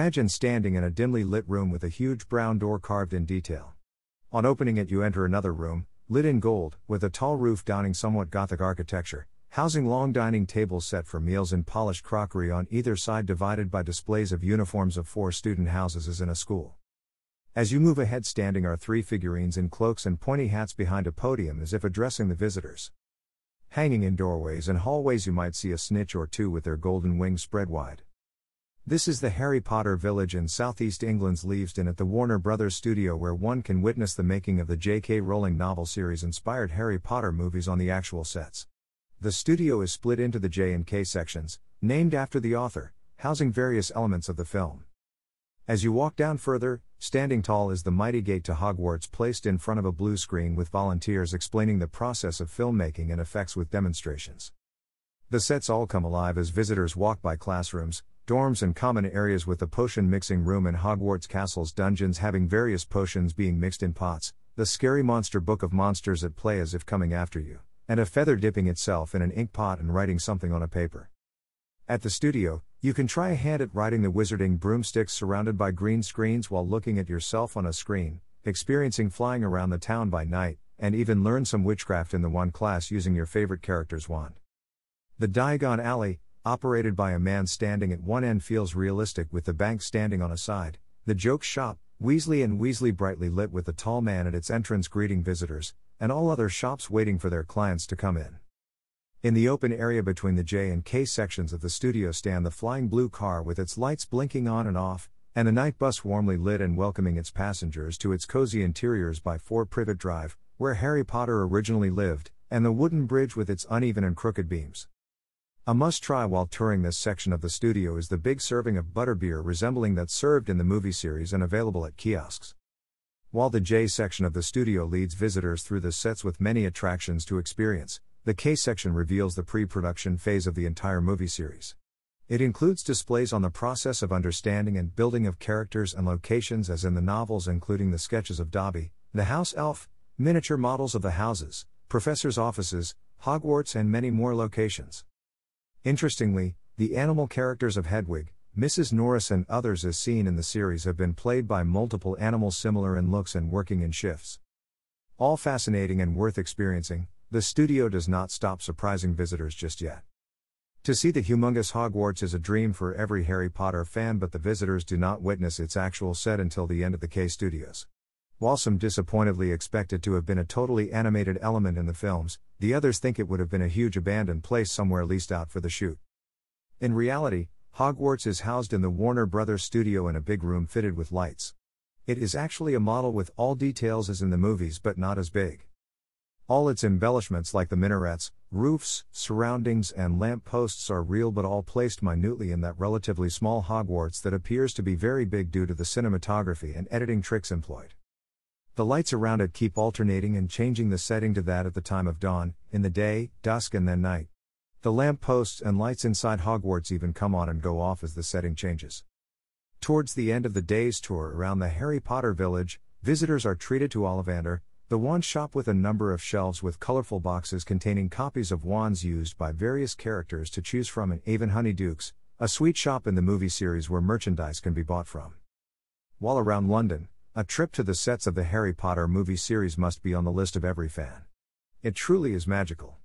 Imagine standing in a dimly lit room with a huge brown door carved in detail. On opening it, you enter another room, lit in gold, with a tall roof downing somewhat Gothic architecture, housing long dining tables set for meals in polished crockery on either side, divided by displays of uniforms of four student houses as in a school. As you move ahead, standing are three figurines in cloaks and pointy hats behind a podium as if addressing the visitors. Hanging in doorways and hallways, you might see a snitch or two with their golden wings spread wide. This is the Harry Potter village in southeast England's Leavesden at the Warner Brothers studio where one can witness the making of the J.K. Rowling novel series inspired Harry Potter movies on the actual sets. The studio is split into the J and K sections, named after the author, housing various elements of the film. As you walk down further, standing tall is the mighty gate to Hogwarts placed in front of a blue screen with volunteers explaining the process of filmmaking and effects with demonstrations. The sets all come alive as visitors walk by classrooms, dorms and common areas with the potion mixing room and Hogwarts Castle's dungeons having various potions being mixed in pots, the scary monster book of monsters at play as if coming after you, and a feather dipping itself in an ink pot and writing something on a paper. At the studio, you can try a hand at riding the wizarding broomsticks surrounded by green screens while looking at yourself on a screen, experiencing flying around the town by night, and even learn some witchcraft in the one class using your favorite character's wand. The Diagon Alley, operated by a man standing at one end, feels realistic with the bank standing on a side. The joke shop, Weasley and Weasley brightly lit with a tall man at its entrance greeting visitors, and all other shops waiting for their clients to come in. In the open area between the J and K sections of the studio stand the flying blue car with its lights blinking on and off, and the Knight Bus warmly lit and welcoming its passengers to its cozy interiors by 4 Privet Drive, where Harry Potter originally lived, and the wooden bridge with its uneven and crooked beams. A must try while touring this section of the studio is the big serving of butterbeer resembling that served in the movie series and available at kiosks. While the J section of the studio leads visitors through the sets with many attractions to experience, the K section reveals the pre production phase of the entire movie series. It includes displays on the process of understanding and building of characters and locations, as in the novels, including the sketches of Dobby, the house elf, miniature models of the houses, professors' offices, Hogwarts, and many more locations. Interestingly, the animal characters of Hedwig, Mrs. Norris, and others as seen in the series have been played by multiple animals similar in looks and working in shifts. All fascinating and worth experiencing, the studio does not stop surprising visitors just yet. To see the humongous Hogwarts is a dream for every Harry Potter fan, but the visitors do not witness its actual set until the end of the K Studios. While some disappointedly expect it to have been a totally animated element in the films, the others think it would have been a huge abandoned place somewhere leased out for the shoot. In reality, Hogwarts is housed in the Warner Brothers studio in a big room fitted with lights. It is actually a model with all details as in the movies but not as big. All its embellishments like the minarets, roofs, surroundings and lamp posts are real but all placed minutely in that relatively small Hogwarts that appears to be very big due to the cinematography and editing tricks employed. The lights around it keep alternating and changing the setting to that at the time of dawn, in the day, dusk, and then night. The lamp posts and lights inside Hogwarts even come on and go off as the setting changes. Towards the end of the day's tour around the Harry Potter village, visitors are treated to Ollivander, the wand shop with a number of shelves with colorful boxes containing copies of wands used by various characters to choose from, and Avon Honeydukes, a sweet shop in the movie series where merchandise can be bought from. While around London, a trip to the sets of the Harry Potter movie series must be on the list of every fan. It truly is magical.